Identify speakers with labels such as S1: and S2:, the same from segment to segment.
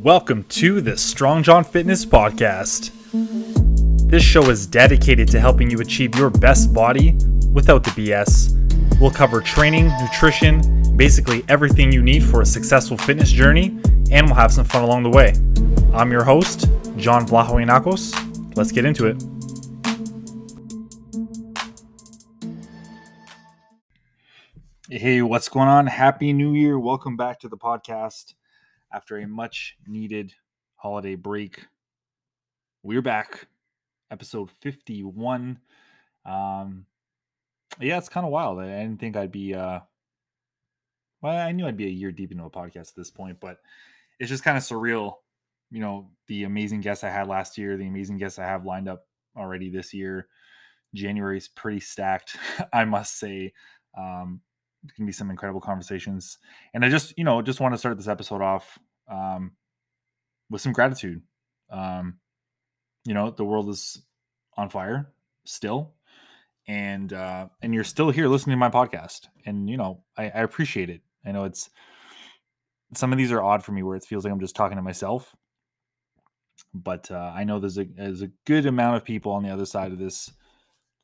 S1: Welcome to the Strong John Fitness Podcast. This show is dedicated to helping you achieve your best body without the BS. We'll cover training, nutrition, basically everything you need for a successful fitness journey, and we'll have some fun along the way. I'm your host, John Vlahoinakos. Let's get into it. Hey, what's going on? Happy New Year. Welcome back to the podcast. After a much needed holiday break, we're back. Episode 51. Um, yeah, it's kind of wild. I didn't think I'd be, uh, well, I knew I'd be a year deep into a podcast at this point, but it's just kind of surreal. You know, the amazing guests I had last year, the amazing guests I have lined up already this year. January's pretty stacked, I must say. Um, it's gonna be some incredible conversations. And I just, you know, just want to start this episode off um, with some gratitude. Um, you know, the world is on fire still, and uh, and you're still here listening to my podcast, and you know, I, I appreciate it. I know it's some of these are odd for me, where it feels like I'm just talking to myself, but uh, I know there's a there's a good amount of people on the other side of this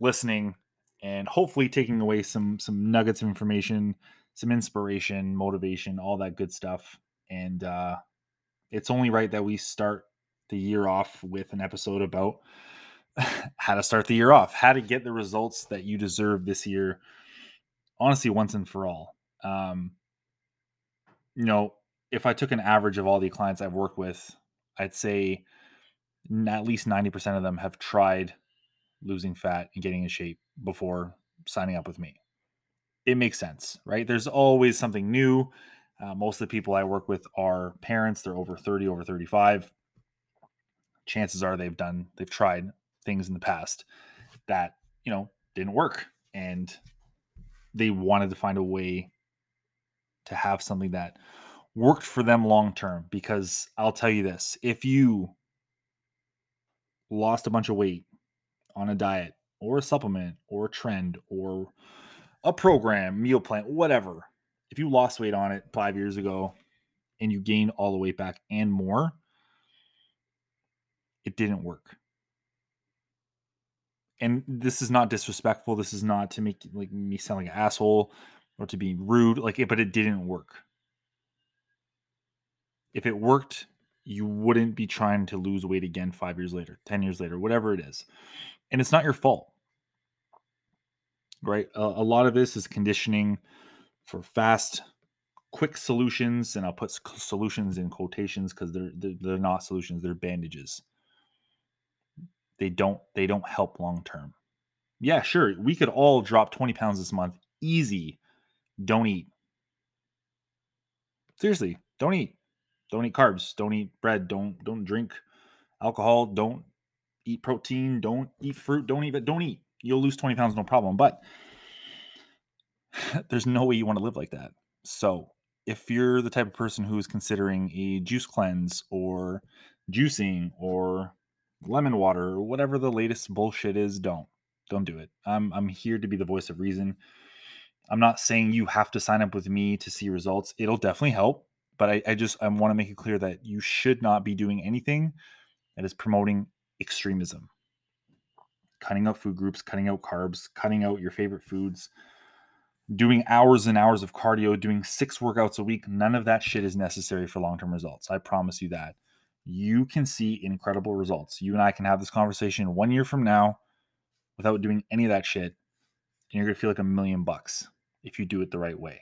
S1: listening and hopefully taking away some some nuggets of information, some inspiration, motivation, all that good stuff. And uh, it's only right that we start the year off with an episode about how to start the year off, how to get the results that you deserve this year. Honestly, once and for all. Um, you know, if I took an average of all the clients I've worked with, I'd say at least 90% of them have tried losing fat and getting in shape before signing up with me. It makes sense, right? There's always something new. Uh, most of the people I work with are parents. They're over 30, over 35. Chances are they've done, they've tried things in the past that, you know, didn't work. And they wanted to find a way to have something that worked for them long term. Because I'll tell you this if you lost a bunch of weight on a diet or a supplement or a trend or a program, meal plan, whatever, if you lost weight on it five years ago and you gained all the weight back and more, it didn't work. And this is not disrespectful. This is not to make like me sound like an asshole or to be rude. Like but it didn't work. If it worked, you wouldn't be trying to lose weight again five years later, 10 years later, whatever it is and it's not your fault right? A, a lot of this is conditioning for fast quick solutions and i'll put solutions in quotations because they're, they're they're not solutions they're bandages. They don't they don't help long term yeah sure we could all drop 20 pounds this month easy. Don't eat. Seriously don't eat. Don't eat carbs don't eat bread don't don't drink alcohol don't eat protein, don't eat fruit, don't eat don't eat. You'll lose 20 pounds, no problem. But there's no way you want to live like that. So if you're the type of person who is considering a juice cleanse or juicing or lemon water or whatever the latest bullshit is, don't. Don't do it. I'm I'm here to be the voice of reason. I'm not saying you have to sign up with me to see results. It'll definitely help, but I, I just I want to make it clear that you should not be doing anything that is promoting extremism. Cutting out food groups, cutting out carbs, cutting out your favorite foods, doing hours and hours of cardio, doing six workouts a week. None of that shit is necessary for long term results. I promise you that. You can see incredible results. You and I can have this conversation one year from now without doing any of that shit. And you're going to feel like a million bucks if you do it the right way.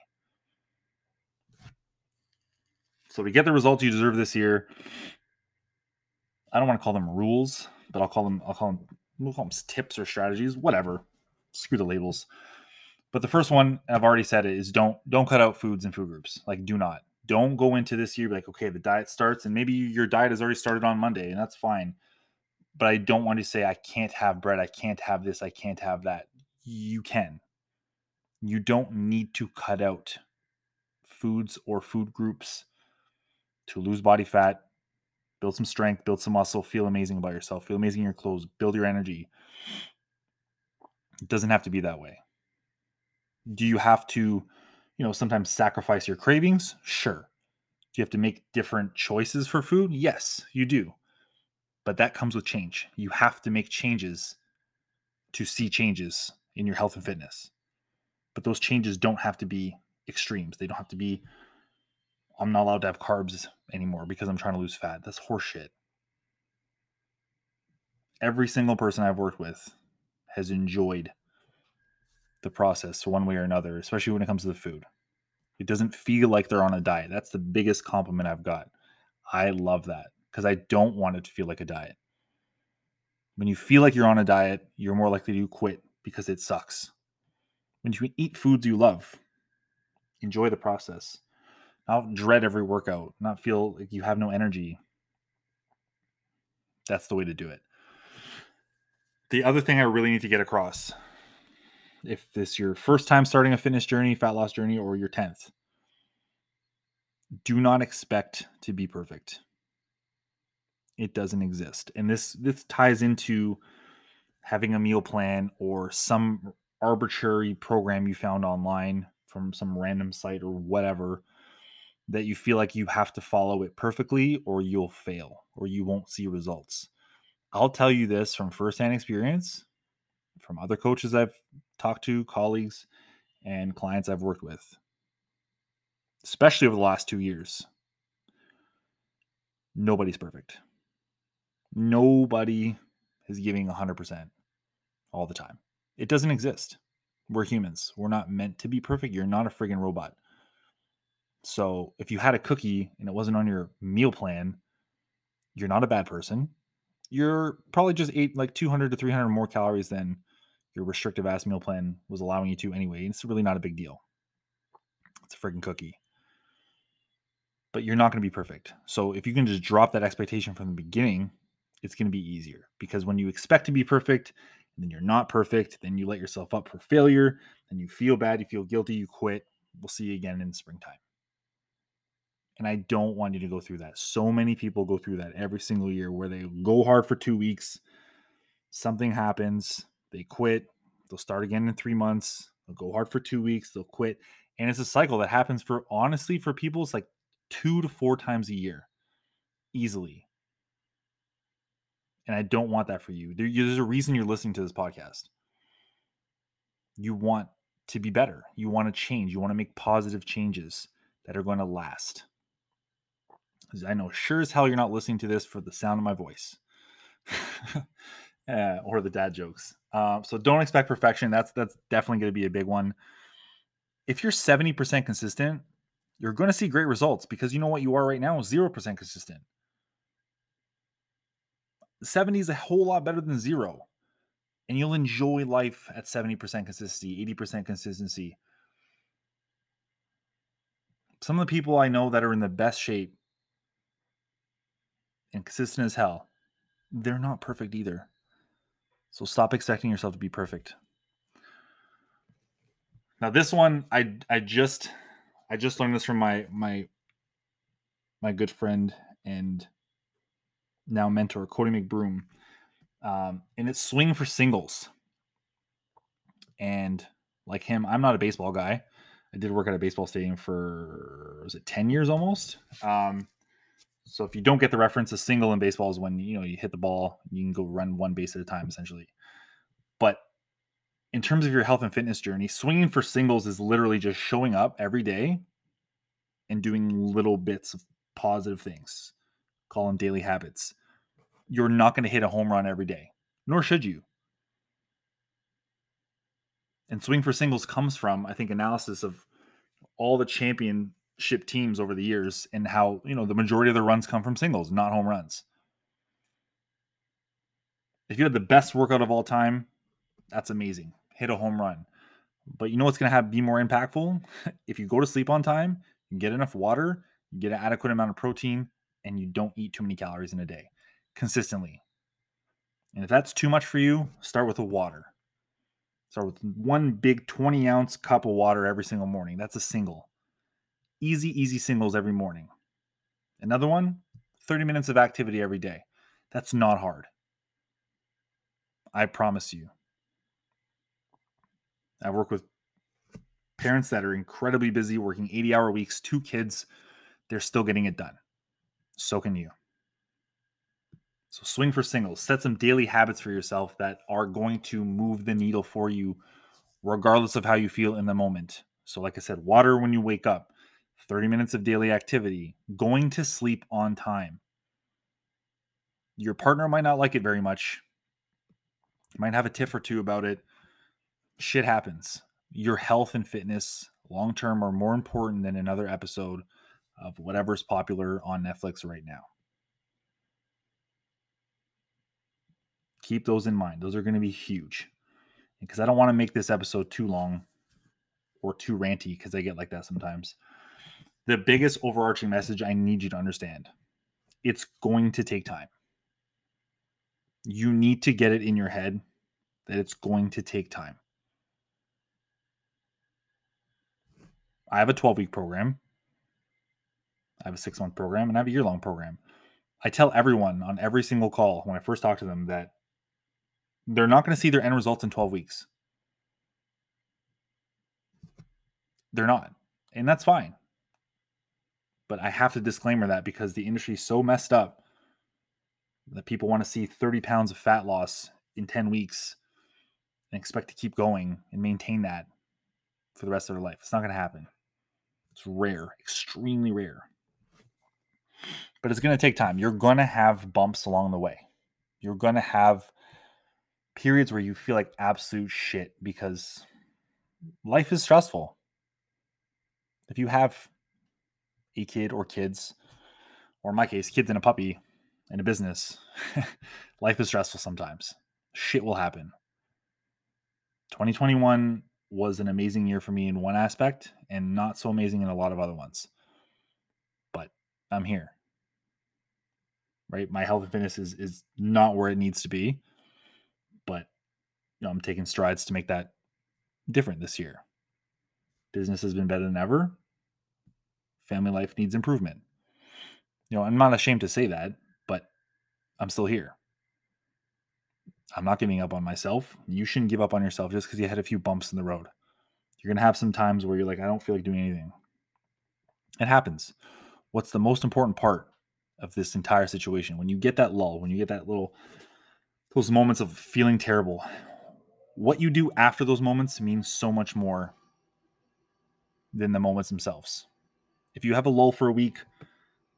S1: So we get the results you deserve this year. I don't want to call them rules, but I'll call them I'll call them we'll call them tips or strategies, whatever. Screw the labels. But the first one I've already said it is don't don't cut out foods and food groups. Like do not. Don't go into this year like okay, the diet starts and maybe your diet has already started on Monday and that's fine. But I don't want to say I can't have bread, I can't have this, I can't have that. You can. You don't need to cut out foods or food groups to lose body fat, build some strength, build some muscle, feel amazing about yourself, feel amazing in your clothes, build your energy. It doesn't have to be that way. Do you have to you know, sometimes sacrifice your cravings? Sure. Do you have to make different choices for food? Yes, you do. But that comes with change. You have to make changes to see changes in your health and fitness. But those changes don't have to be extremes. They don't have to be, I'm not allowed to have carbs anymore because I'm trying to lose fat. That's horseshit. Every single person I've worked with has enjoyed the process one way or another, especially when it comes to the food. It doesn't feel like they're on a diet. That's the biggest compliment I've got. I love that because I don't want it to feel like a diet. When you feel like you're on a diet, you're more likely to quit because it sucks. When you eat foods you love, enjoy the process. Not dread every workout, not feel like you have no energy. That's the way to do it. The other thing I really need to get across if this is your first time starting a fitness journey, fat loss journey, or your 10th, do not expect to be perfect. It doesn't exist. And this this ties into having a meal plan or some arbitrary program you found online from some random site or whatever that you feel like you have to follow it perfectly or you'll fail or you won't see results. I'll tell you this from firsthand experience from other coaches I've talked to, colleagues, and clients I've worked with, especially over the last two years. Nobody's perfect. Nobody is giving 100% all the time. It doesn't exist. We're humans. We're not meant to be perfect. You're not a friggin' robot. So if you had a cookie and it wasn't on your meal plan, you're not a bad person. You're probably just ate like 200 to 300 more calories than your restrictive ass meal plan was allowing you to anyway. It's really not a big deal. It's a freaking cookie. But you're not going to be perfect. So if you can just drop that expectation from the beginning, it's going to be easier because when you expect to be perfect and then you're not perfect, then you let yourself up for failure, then you feel bad, you feel guilty, you quit. We'll see you again in springtime. And I don't want you to go through that. So many people go through that every single year where they go hard for two weeks, something happens, they quit. They'll start again in three months. They'll go hard for two weeks. They'll quit. And it's a cycle that happens for honestly for people, it's like two to four times a year easily. And I don't want that for you. There's a reason you're listening to this podcast. You want to be better. You want to change. You want to make positive changes that are going to last. I know sure as hell you're not listening to this for the sound of my voice. uh, or the dad jokes. Um, so don't expect perfection. That's that's definitely going to be a big one. If you're 70% consistent, you're going to see great results because you know what you are right now, 0% consistent. 70 is a whole lot better than zero. And you'll enjoy life at 70% consistency, 80% consistency. Some of the people I know that are in the best shape and consistent as hell, they're not perfect either. So stop expecting yourself to be perfect. Now this one I I just I just learned this from my my my good friend and now mentor Cody McBroom. Um, and it's swing for singles. And like him, I'm not a baseball guy. I did work at a baseball stadium for was it 10 years almost? Um, so if you don't get the reference, a single in baseball is when you know you hit the ball, you can go run one base at a time, essentially. But in terms of your health and fitness journey, swinging for singles is literally just showing up every day and doing little bits of positive things. Call them daily habits. You're not going to hit a home run every day, nor should you. And swing for singles comes from, I think, analysis of all the champion ship teams over the years and how you know the majority of the runs come from singles, not home runs. If you had the best workout of all time, that's amazing. Hit a home run. But you know what's going to have be more impactful? if you go to sleep on time, get enough water, get an adequate amount of protein, and you don't eat too many calories in a day consistently. And if that's too much for you, start with the water. Start with one big 20 ounce cup of water every single morning. That's a single. Easy, easy singles every morning. Another one, 30 minutes of activity every day. That's not hard. I promise you. I work with Parents that are incredibly busy, working 80 hour weeks, two kids, they're still getting it done. So can you. So swing for singles. Set some daily habits for yourself that are going to move the needle for you, regardless of how you feel in the moment. So, like I said, water when you wake up, 30 minutes of daily activity, going to sleep on time. Your partner might not like it very much, might have a tiff or two about it. Shit happens. Your health and fitness long term are more important than another episode of whatever's popular on Netflix right now. keep those in mind. Those are going to be huge. Because I don't want to make this episode too long or too ranty because I get like that sometimes. The biggest overarching message I need you to understand it's going to take time. You need to get it in your head that it's going to take time. I have a 12 week program, I have a six month program, and I have a year long program. I tell everyone on every single call when I first talk to them that they're not going to see their end results in 12 weeks. They're not. And that's fine. But I have to disclaimer that because the industry is so messed up that people want to see 30 pounds of fat loss in 10 weeks and expect to keep going and maintain that for the rest of their life. It's not going to happen. It's rare, extremely rare. But it's going to take time. You're going to have bumps along the way. You're going to have periods where you feel like absolute shit because life is stressful. If you have a kid or kids, or in my case, kids and a puppy and a business, life is stressful sometimes. Shit will happen. 2021 was an amazing year for me in one aspect and not so amazing in a lot of other ones. But I'm here. Right? My health and fitness is is not where it needs to be but you know, I'm taking strides to make that different this year. Business has been better than ever. Family life needs improvement. You know, I'm not ashamed to say that, but I'm still here. I'm not giving up on myself. You shouldn't give up on yourself just because you had a few bumps in the road. You're going to have some times where you're like, I don't feel like doing anything. It happens. What's the most important part of this entire situation? When you get that lull, when you get that little those moments of feeling terrible. What you do after those moments means so much more than the moments themselves. If you have a lull for a week,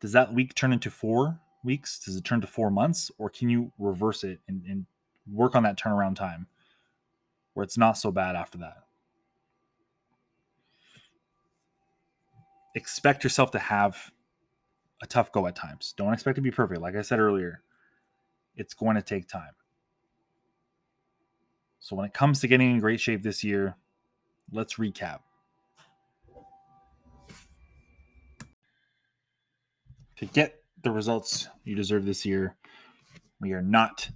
S1: does that week turn into four weeks? Does it turn to four months? Or can you reverse it and, and work on that turnaround time where it's not so bad after that? Expect yourself to have a tough go at times. Don't expect to be perfect. Like I said earlier, it's going to take time. So when it comes to getting in great shape this year, let's recap. To get the results you deserve this year, we are not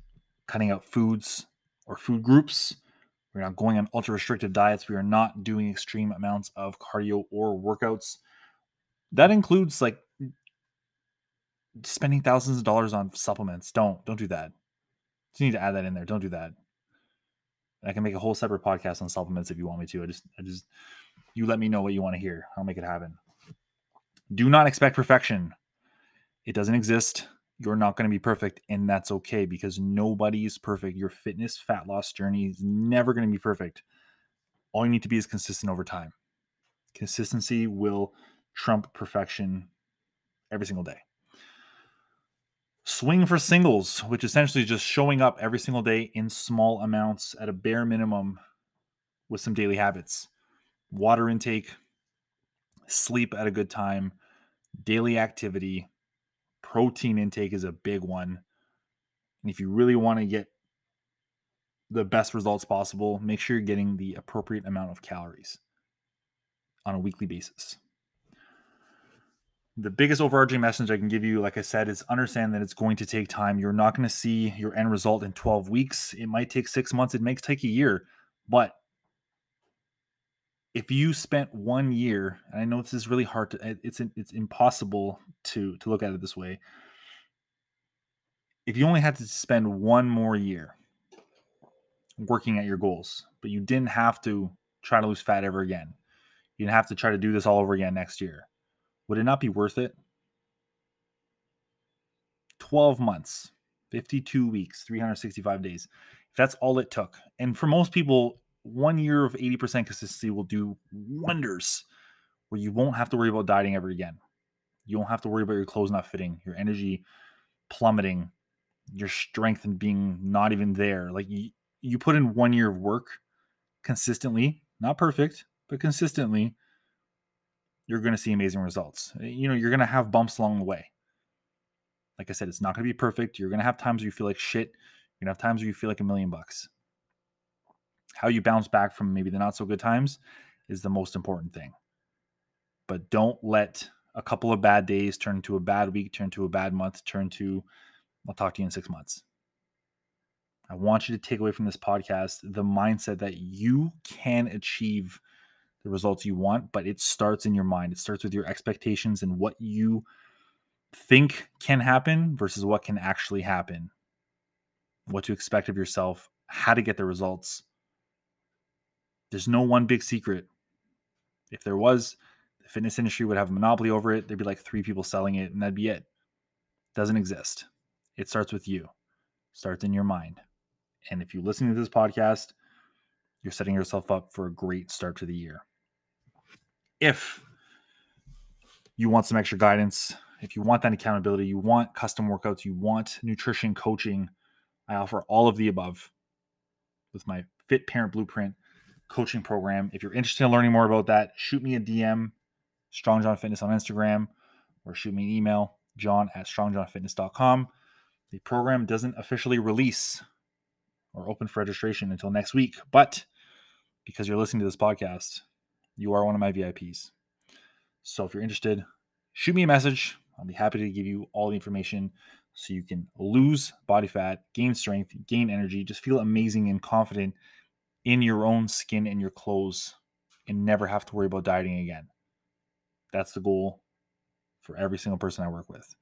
S1: cutting out foods or food groups. We're not going on ultra restrictive diets. We are not doing extreme amounts of cardio or workouts. That includes like spending thousands of dollars on supplements. Don't don't do that. You need to add that in there. Don't do that. I can make a whole separate podcast on supplements if you want me to. I just, I just, you let me know what you want to hear. I'll make it happen. Do not expect perfection. It doesn't exist. You're not going to be perfect, and that's okay because nobody is perfect. Your fitness fat loss journey is never going to be perfect. All you need to be is consistent over time. Consistency will trump perfection every single day. Swing for singles, which essentially is just showing up every single day in small amounts at a bare minimum with some daily habits. Water intake, sleep at a good time, daily activity, protein intake is a big one. And if you really want to get the best results possible, make sure you're getting the appropriate amount of calories on a weekly basis the biggest overarching message I can give you, like I said, is understand that it's going to take time. You're not going to see your end result in 12 weeks. It might take six months. It may take a year. But if you spent one year, and I know this is really hard to, it's it's impossible to to look at it this way. If you only had to spend one more year working at your goals, but you didn't have to try to lose fat ever again, you didn't have to try to do this all over again next year. Would it not be worth it? 12 months, 52 weeks, 365 days. If that's all it took. And for most people, one year of 80% consistency will do wonders where you won't have to worry about dieting ever again. You won't have to worry about your clothes not fitting, your energy plummeting, your strength and being not even there. Like you, you put in one year of work consistently, not perfect, but consistently, you're going to see amazing results. Eh, you know, you're going to have bumps along the way. Like I said, it's not going to be perfect. You're going to have times where you feel like shit. You're going to have times where you feel like a million bucks. How you bounce back from maybe the not so good times is the most important thing. But don't let a couple of bad days turn into a bad week, turn to a bad month, turn to, I'll talk to you in six months. I want you to take away from this podcast the mindset that you can achieve the results you want, but it starts in your mind. It starts with your expectations and what you think can happen versus what can actually happen, what to expect of yourself, how to get the results. There's no one big secret. If there was, the fitness industry would have a monopoly over it. There'd be like three people selling it, and that'd be it. Doesn't exist. It starts with you. starts in your mind. And if you listen to this podcast, you're setting yourself up for a great start to the year. If you want some extra guidance, if you want that accountability, you want custom workouts, you want nutrition coaching, I offer all of the above with my Fit Parent Blueprint coaching program. If you're interested in learning more about that, shoot me a DM, Strong John Fitness on Instagram, or shoot me an email, john at strongjohnfitness.com. The program doesn't officially release or open for registration until next week, but because you're listening to this podcast, you are one of my VIPs. So if you're interested, shoot me a message. I'll be happy to give you all the information so you can lose body fat, gain strength, gain energy, just feel amazing and confident in your own skin and your clothes and never have to worry about dieting again. That's the goal for every single person I work with.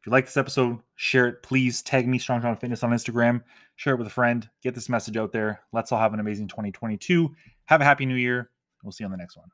S1: If you like this episode, share it. Please tag me, Strong John Fitness, on Instagram. Share it with a friend. Get this message out there. Let's all have an amazing 2022. Have a happy new year. We'll see you on the next one.